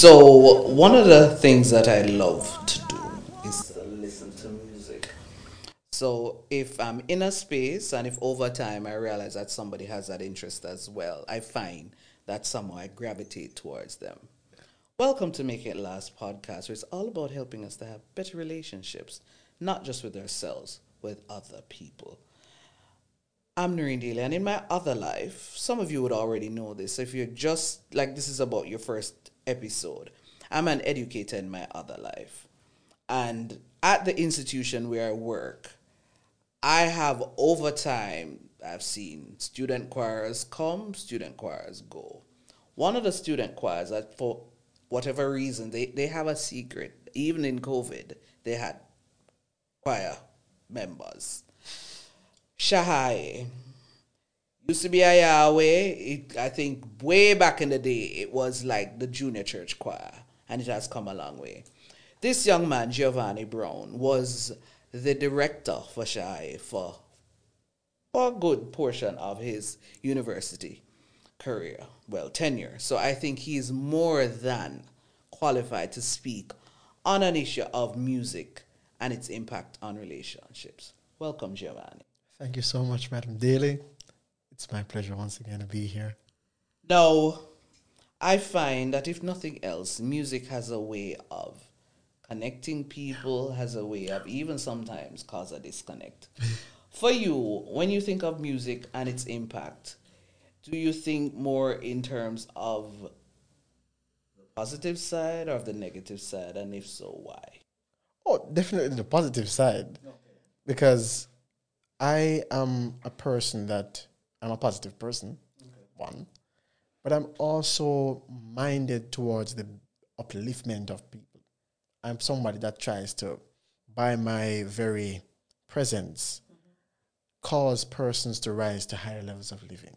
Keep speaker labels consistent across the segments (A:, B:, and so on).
A: So, one of the things that I love to do is to listen to music. So, if I'm in a space and if over time I realize that somebody has that interest as well, I find that somehow I gravitate towards them. Welcome to Make It Last podcast, where it's all about helping us to have better relationships, not just with ourselves, with other people. I'm Noreen Daly, and in my other life, some of you would already know this. If you're just like this is about your first episode, I'm an educator in my other life. And at the institution where I work, I have over time, I've seen student choirs come, student choirs go. One of the student choirs that for whatever reason, they, they have a secret. Even in COVID, they had choir members. Shahai used to be a Yahweh. It, I think way back in the day, it was like the junior church choir, and it has come a long way. This young man, Giovanni Brown, was the director for Shahai for, for a good portion of his university career, well, tenure. So I think he is more than qualified to speak on an issue of music and its impact on relationships. Welcome, Giovanni.
B: Thank you so much, Madam Daly. It's my pleasure once again to be here.
A: Now, I find that if nothing else, music has a way of connecting people, has a way of even sometimes cause a disconnect. For you, when you think of music and its impact, do you think more in terms of the positive side or the negative side? And if so, why?
B: Oh, definitely the positive side. Okay. Because I am a person that I'm a positive person, okay. one, but I'm also minded towards the upliftment of people. I'm somebody that tries to, by my very presence, mm-hmm. cause persons to rise to higher levels of living.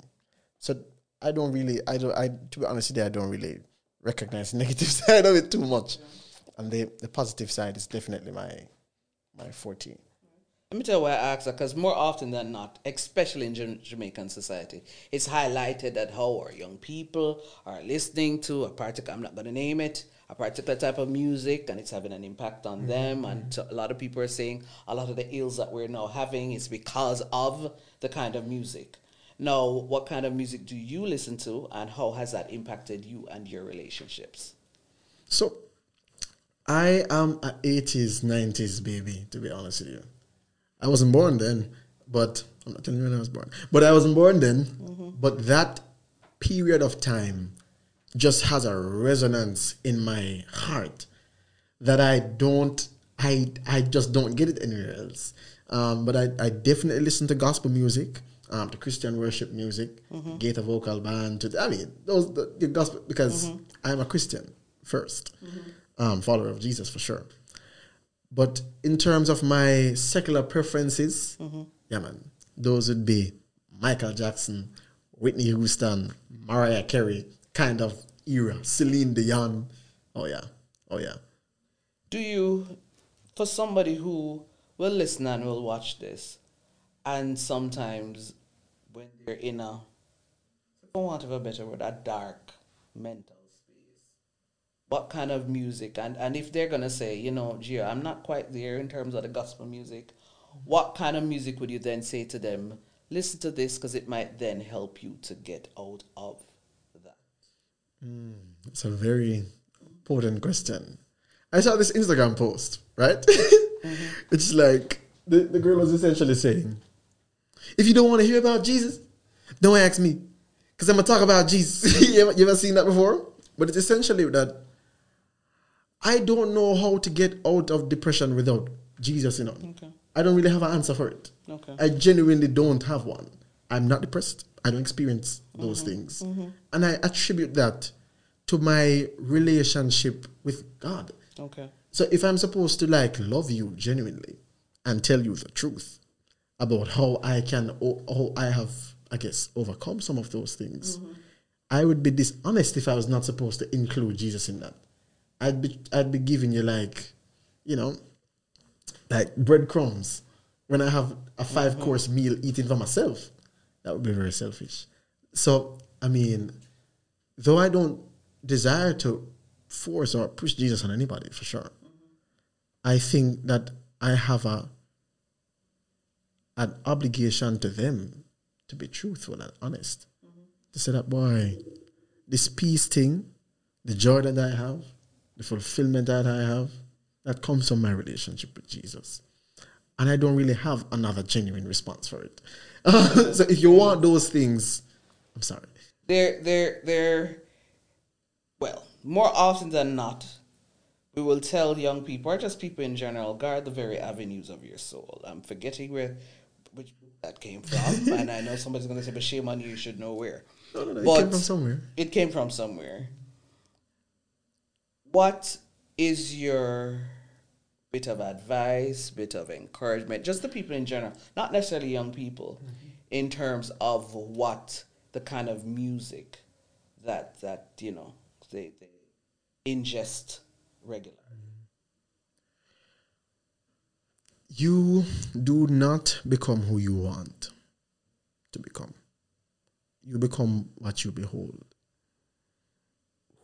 B: So I don't really, I don't, I to be honest I don't really recognize the negative side of it too much, and the the positive side is definitely my my forte.
A: Let me tell you why I ask that, because more often than not, especially in Jamaican society, it's highlighted that how our young people are listening to a particular, I'm not going to name it, a particular type of music, and it's having an impact on mm-hmm. them. And a lot of people are saying a lot of the ills that we're now having is because of the kind of music. Now, what kind of music do you listen to, and how has that impacted you and your relationships?
B: So, I am an 80s, 90s baby, to be honest with you. I wasn't born then, but I'm not telling you when I was born, but I wasn't born then. Mm-hmm. But that period of time just has a resonance in my heart that I don't, I, I just don't get it anywhere else. Um, but I, I definitely listen to gospel music um, to Christian worship music, mm-hmm. Gaither Vocal Band. To I mean, those the, the gospel because mm-hmm. I'm a Christian 1st mm-hmm. um, follower of Jesus for sure. But in terms of my secular preferences, mm-hmm. yeah, man, those would be Michael Jackson, Whitney Houston, Mariah Carey kind of era, Celine Dion. Oh yeah, oh yeah.
A: Do you, for somebody who will listen and will watch this, and sometimes when they're in a, for want of a better word, a dark mental. What kind of music, and, and if they're gonna say, you know, Gio, I'm not quite there in terms of the gospel music, what kind of music would you then say to them? Listen to this because it might then help you to get out of that.
B: Mm, it's a very important question. I saw this Instagram post, right? mm-hmm. It's like the, the girl was essentially saying, if you don't want to hear about Jesus, don't ask me. Because I'm going to talk about Jesus. you, ever, you ever seen that before? But it's essentially that I don't know how to get out of depression without Jesus, you know. Okay. I don't really have an answer for it. Okay. I genuinely don't have one. I'm not depressed. I don't experience those mm-hmm. things. Mm-hmm. And I attribute that to my relationship with God. Okay. So if I'm supposed to like love you genuinely and tell you the truth, about how I can, how I have, I guess, overcome some of those things. Mm-hmm. I would be dishonest if I was not supposed to include Jesus in that. I'd be, I'd be giving you like you know, like breadcrumbs when I have a 5 mm-hmm. course meal eating for myself. That would be very selfish. So, I mean, though I don't desire to force or push Jesus on anybody for sure, mm-hmm. I think that I have a an obligation to them to be truthful and honest. Mm-hmm. To say that boy, this peace thing, the joy that I have, the fulfillment that I have, that comes from my relationship with Jesus. And I don't really have another genuine response for it. so if you want those things, I'm sorry.
A: They're they're they're well, more often than not, we will tell young people or just people in general, guard the very avenues of your soul. I'm forgetting where which that came from, and I know somebody's gonna say, but shame on you, you should know where.
B: No, no, no, it
A: But
B: came from somewhere.
A: It came from somewhere. What is your bit of advice, bit of encouragement, just the people in general, not necessarily young people, mm-hmm. in terms of what the kind of music that that you know they, they ingest regularly.
B: You do not become who you want to become. You become what you behold.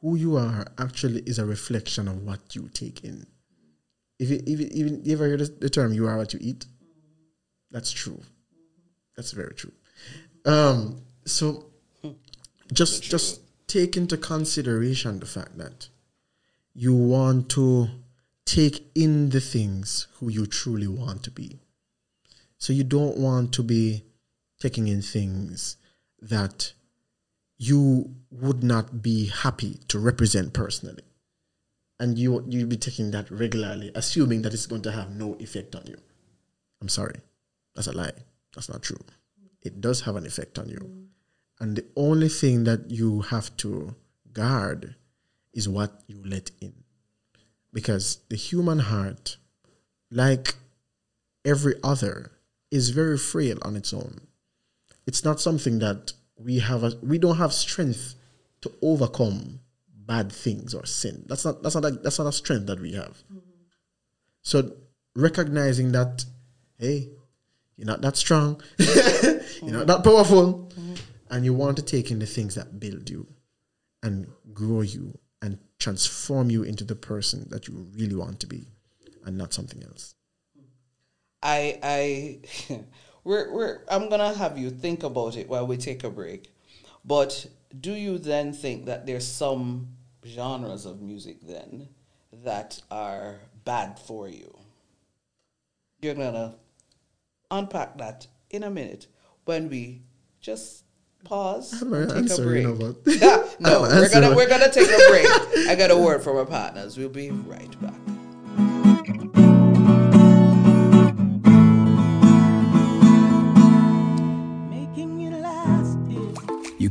B: Who you are actually is a reflection of what you take in. If you, if you, even you ever hear the, the term "you are what you eat," that's true. That's very true. Um, so, just just take into consideration the fact that you want to take in the things who you truly want to be. So you don't want to be taking in things that you would not be happy to represent personally. And you you'll be taking that regularly, assuming that it's going to have no effect on you. I'm sorry. That's a lie. That's not true. It does have an effect on you. And the only thing that you have to guard is what you let in. Because the human heart, like every other, is very frail on its own. It's not something that we have a, we don't have strength to overcome bad things or sin. That's not that's not a, that's not a strength that we have. So recognizing that, hey, you're not that strong, you're not that powerful, and you want to take in the things that build you and grow you and transform you into the person that you really want to be and not something else.
A: I I we're we're I'm gonna have you think about it while we take a break. But do you then think that there's some genres of music then that are bad for you? You're gonna unpack that in a minute when we just pause
B: my
A: and take a break.
B: you know, but-
A: Ah,
B: I
A: no, we're gonna we're gonna take a break. I got a word from our partners. We'll be right back.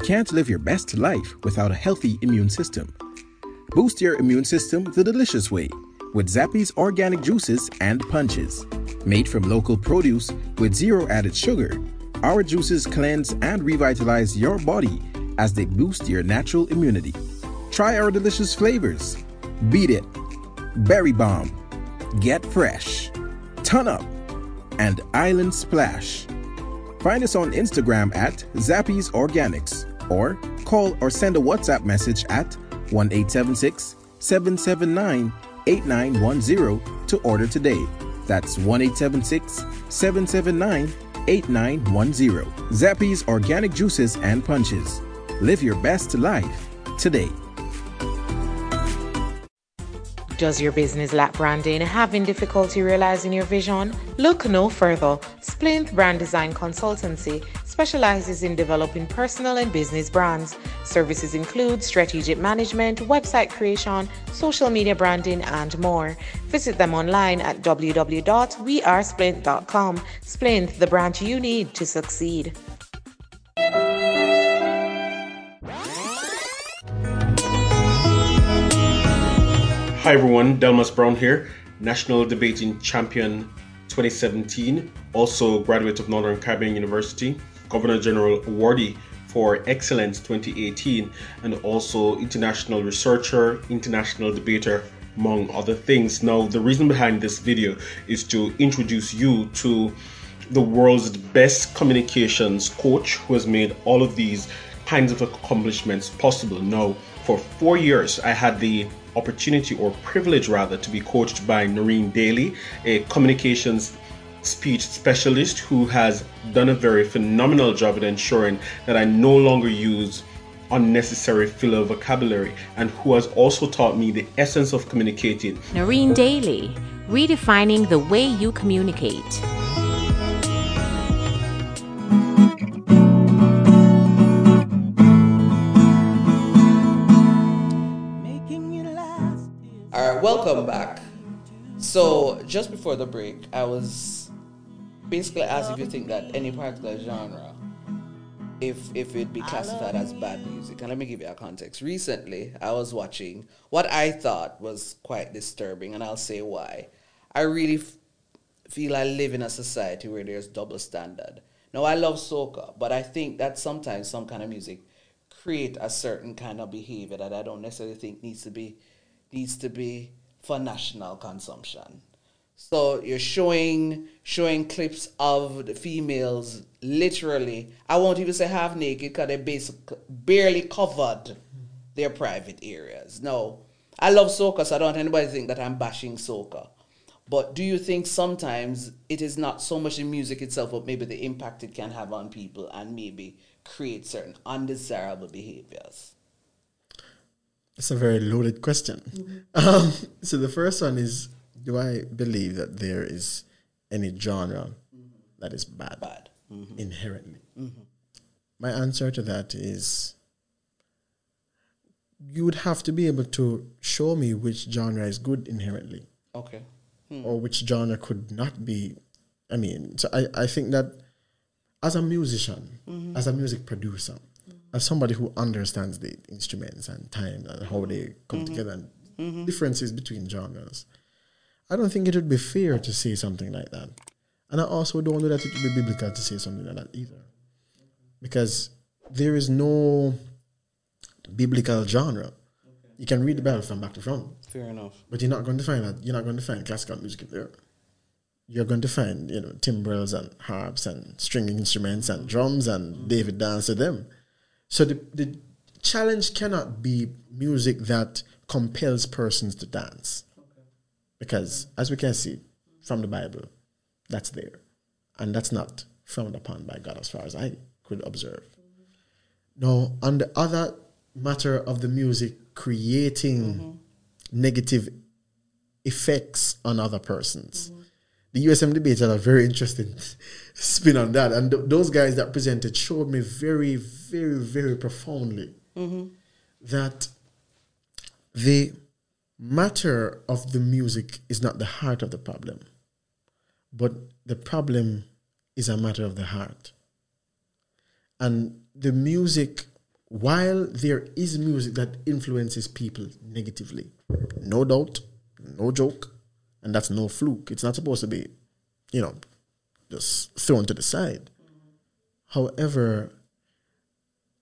C: Can't live your best life without a healthy immune system. Boost your immune system the delicious way with Zappy's organic juices and punches. Made from local produce with zero added sugar, our juices cleanse and revitalize your body as they boost your natural immunity. Try our delicious flavors. Beat it, Berry Bomb, Get Fresh, Ton Up, and Island Splash. Find us on Instagram at Zappies Organics or call or send a WhatsApp message at 1 876 779 8910 to order today. That's 1 876 779 8910. Zappies Organic Juices and Punches. Live your best life today.
D: Does your business lack branding? Having difficulty realizing your vision? Look no further. Splint Brand Design Consultancy specializes in developing personal and business brands. Services include strategic management, website creation, social media branding, and more. Visit them online at www.wearesplint.com. Splint, the brand you need to succeed.
E: Hi everyone, Delmas Brown here, National Debating Champion 2017, also graduate of Northern Caribbean University, Governor General awardee for Excellence 2018, and also international researcher, international debater, among other things. Now, the reason behind this video is to introduce you to the world's best communications coach who has made all of these kinds of accomplishments possible. Now, for four years, I had the opportunity or privilege rather to be coached by Noreen Daly, a communications speech specialist who has done a very phenomenal job at ensuring that I no longer use unnecessary filler vocabulary and who has also taught me the essence of communicating.
D: Noreen Daly, redefining the way you communicate.
F: Making you last.
A: All right, welcome back. So, just before the break, I was basically asked if you think that any particular genre, if if it'd be classified as bad music. And let me give you a context. Recently, I was watching what I thought was quite disturbing, and I'll say why. I really f- feel I live in a society where there's double standard. Now, I love soca, but I think that sometimes some kind of music create a certain kind of behavior that I don't necessarily think needs to be needs to be for national consumption. So you're showing showing clips of the females literally. I won't even say half naked because they basically barely covered their private areas. No, I love soca, so I don't want anybody to think that I'm bashing soca. But do you think sometimes it is not so much the music itself, but maybe the impact it can have on people and maybe create certain undesirable behaviors?
B: It's a very loaded question. Um, so the first one is: Do I believe that there is any genre that is bad,
A: Bad. Mm-hmm.
B: inherently? Mm-hmm. My answer to that is: You would have to be able to show me which genre is good inherently,
A: Okay. Hmm.
B: or which genre could not be. I mean, so I, I think that as a musician, mm-hmm. as a music producer, as somebody who understands the instruments and time and how they come together and differences between genres, I don't think it would be fair to say something like that. And I also don't know that it would be biblical to say something like that either. Because there is no biblical genre. You can read the Bible from back to front.
A: Fair enough.
B: But you're not going to find that. You're not going to find classical music there. You're going to find, you know, timbrels and harps and stringing instruments and drums and David dance to them. So the the challenge cannot be music that compels persons to dance, because as we can see from the Bible, that's there, and that's not frowned upon by God as far as I could observe. Now, on the other matter of the music creating mm-hmm. negative effects on other persons. The USM debate had a very interesting spin on that. And th- those guys that presented showed me very, very, very profoundly mm-hmm. that the matter of the music is not the heart of the problem, but the problem is a matter of the heart. And the music, while there is music that influences people negatively, no doubt, no joke, and that's no fluke. It's not supposed to be, you know, just thrown to the side. However,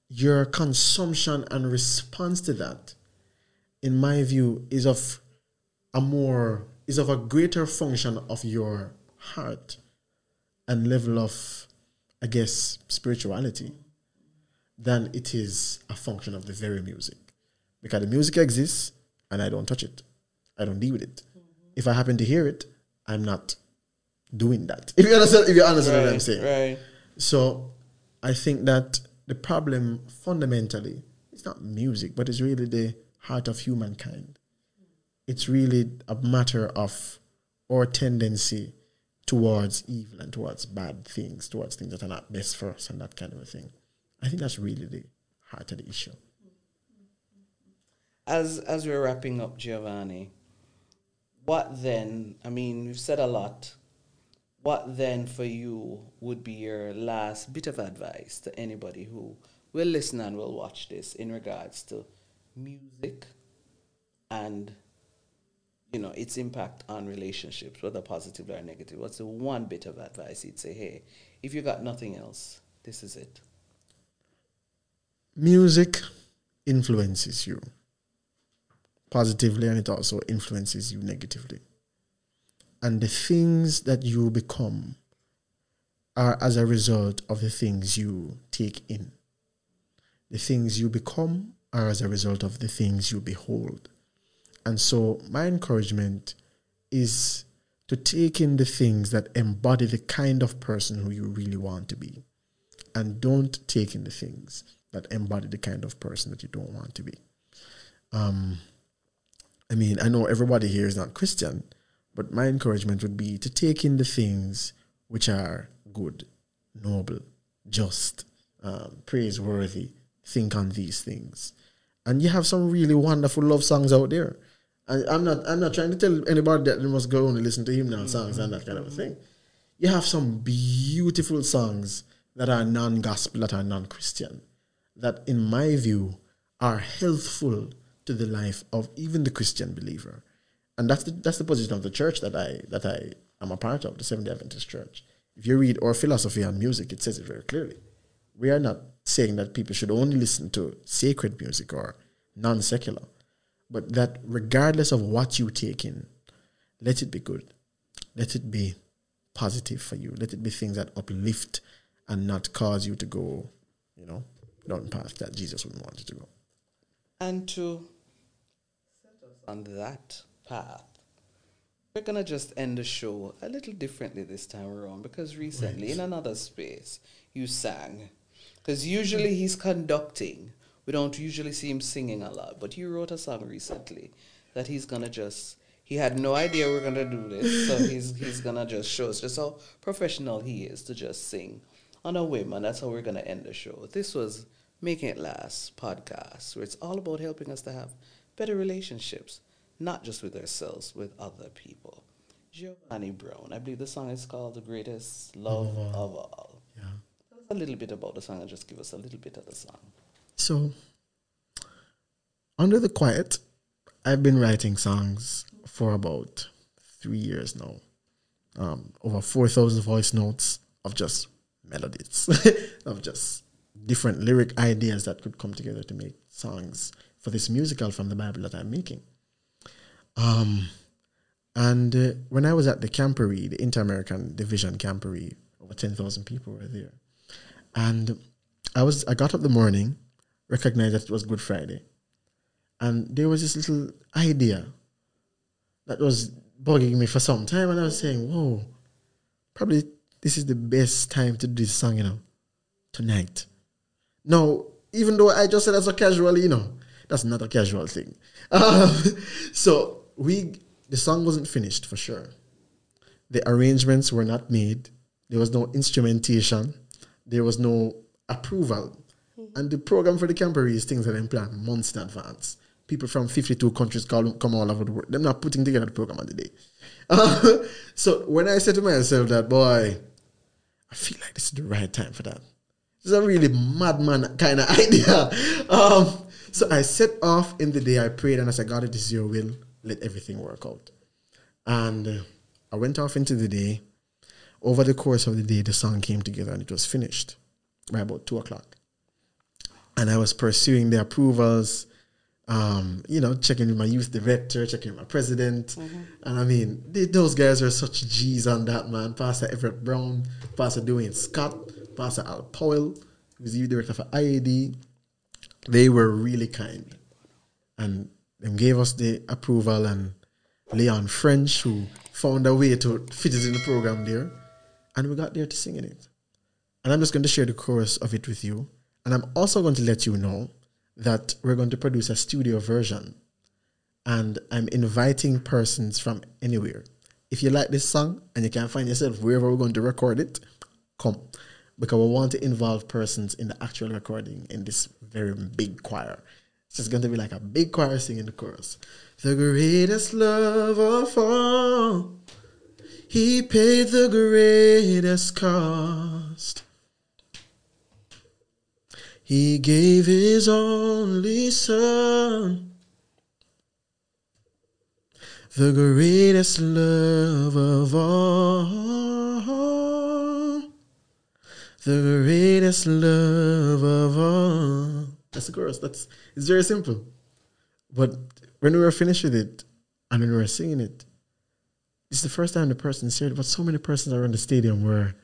B: your consumption and response to that, in my view, is of a more is of a greater function of your heart and level of, I guess, spirituality than it is a function of the very music. Because the music exists and I don't touch it. I don't deal with it. Mm-hmm. If I happen to hear it, I'm not doing that. If you understand, if you understand what I'm saying.
A: Right.
B: So I think that the problem fundamentally is not music, but it's really the heart of humankind. It's really a matter of our tendency towards evil and towards bad things, towards things that are not best for us and that kind of a thing. I think that's really the heart of the issue.
A: As as we're wrapping up, Giovanni, what then? I mean, we've said a lot. What then for you would be your last bit of advice to anybody who will listen and will watch this in regards to music and you know its impact on relationships, whether positive or negative? What's the one bit of advice you'd say? Hey, if you got nothing else, this is it.
B: Music influences you positively and it also influences you negatively. And the things that you become are as a result of the things you take in. The things you become as a result of the things you behold. And so, my encouragement is to take in the things that embody the kind of person who you really want to be. And don't take in the things that embody the kind of person that you don't want to be. Um, I mean, I know everybody here is not Christian, but my encouragement would be to take in the things which are good, noble, just, um, praiseworthy. Think on these things. And you have some really wonderful love songs out there. And I'm not I'm not trying to tell anybody that they must go and listen to hymnal mm-hmm. songs and that kind of a thing. You have some beautiful songs that are non-gospel, that are non-Christian, that in my view are healthful to the life of even the Christian believer. And that's the that's the position of the church that I that I am a part of, the Seventh Day Adventist Church. If you read our philosophy on music, it says it very clearly. We are not saying that people should only listen to sacred music or non-secular but that regardless of what you take in, let it be good. Let it be positive for you. Let it be things that uplift and not cause you to go, you know, down path that Jesus wouldn't want you to go.
A: And to set us on that path, we're going to just end the show a little differently this time around because recently, in another space, you sang. Because usually he's conducting we don't usually see him singing a lot, but he wrote a song recently that he's gonna just. He had no idea we're gonna do this, so he's he's gonna just show us just how professional he is to just sing on a whim, and that's how we're gonna end the show. This was Making It Last podcast, where it's all about helping us to have better relationships, not just with ourselves, with other people. Giovanni Brown, I believe the song is called "The Greatest Love of All." A little bit about the song, and just give us a little bit of the song.
B: So, under the quiet, I've been writing songs for about three years now. Um, over 4,000 voice notes of just melodies, of just different lyric ideas that could come together to make songs for this musical from the Bible that I'm making. Um, and uh, when I was at the Camporee, the Inter American Division Camporee, over 10,000 people were there. And I was I got up the morning recognized that it was Good Friday. And there was this little idea that was bugging me for some time, and I was saying, whoa, probably this is the best time to do this song, you know, tonight. Now, even though I just said that's a casual, you know, that's not a casual thing. Um, so we, the song wasn't finished for sure. The arrangements were not made. There was no instrumentation. There was no approval and the program for the Camporee is things that they plan months in advance. People from 52 countries call, come all over the world. They're not putting together the program on the day. Uh, so when I said to myself that, boy, I feel like this is the right time for that. It's a really madman kind of idea. Um, so I set off in the day. I prayed and I said, God, it is your will. Let everything work out. And uh, I went off into the day. Over the course of the day, the song came together and it was finished by about two o'clock and I was pursuing the approvals. Um, you know, checking with my youth director, checking with my president, mm-hmm. and I mean, they, those guys are such G's on that man. Pastor Everett Brown, Pastor Dwayne Scott, Pastor Al Powell, who's the youth director for IAD. They were really kind, and gave us the approval. And Leon French, who found a way to fit it in the program there, and we got there to sing in it. And I'm just going to share the chorus of it with you. And I'm also going to let you know that we're going to produce a studio version. And I'm inviting persons from anywhere. If you like this song and you can't find yourself wherever we're going to record it, come. Because we want to involve persons in the actual recording in this very big choir. It's just going to be like a big choir singing the chorus. The greatest love of all, he paid the greatest cost. He gave his only son. The greatest love of all. The greatest love of all. That's the chorus. That's it's very simple. But when we were finished with it and when we were singing it, it's the first time the person shared but so many persons around the stadium were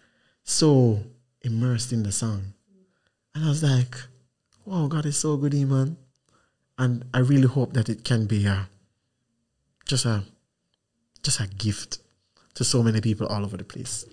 B: so immersed in the song. And I was like, wow, God is so good, man. And I really hope that it can be a, just a just a gift to so many people all over the place.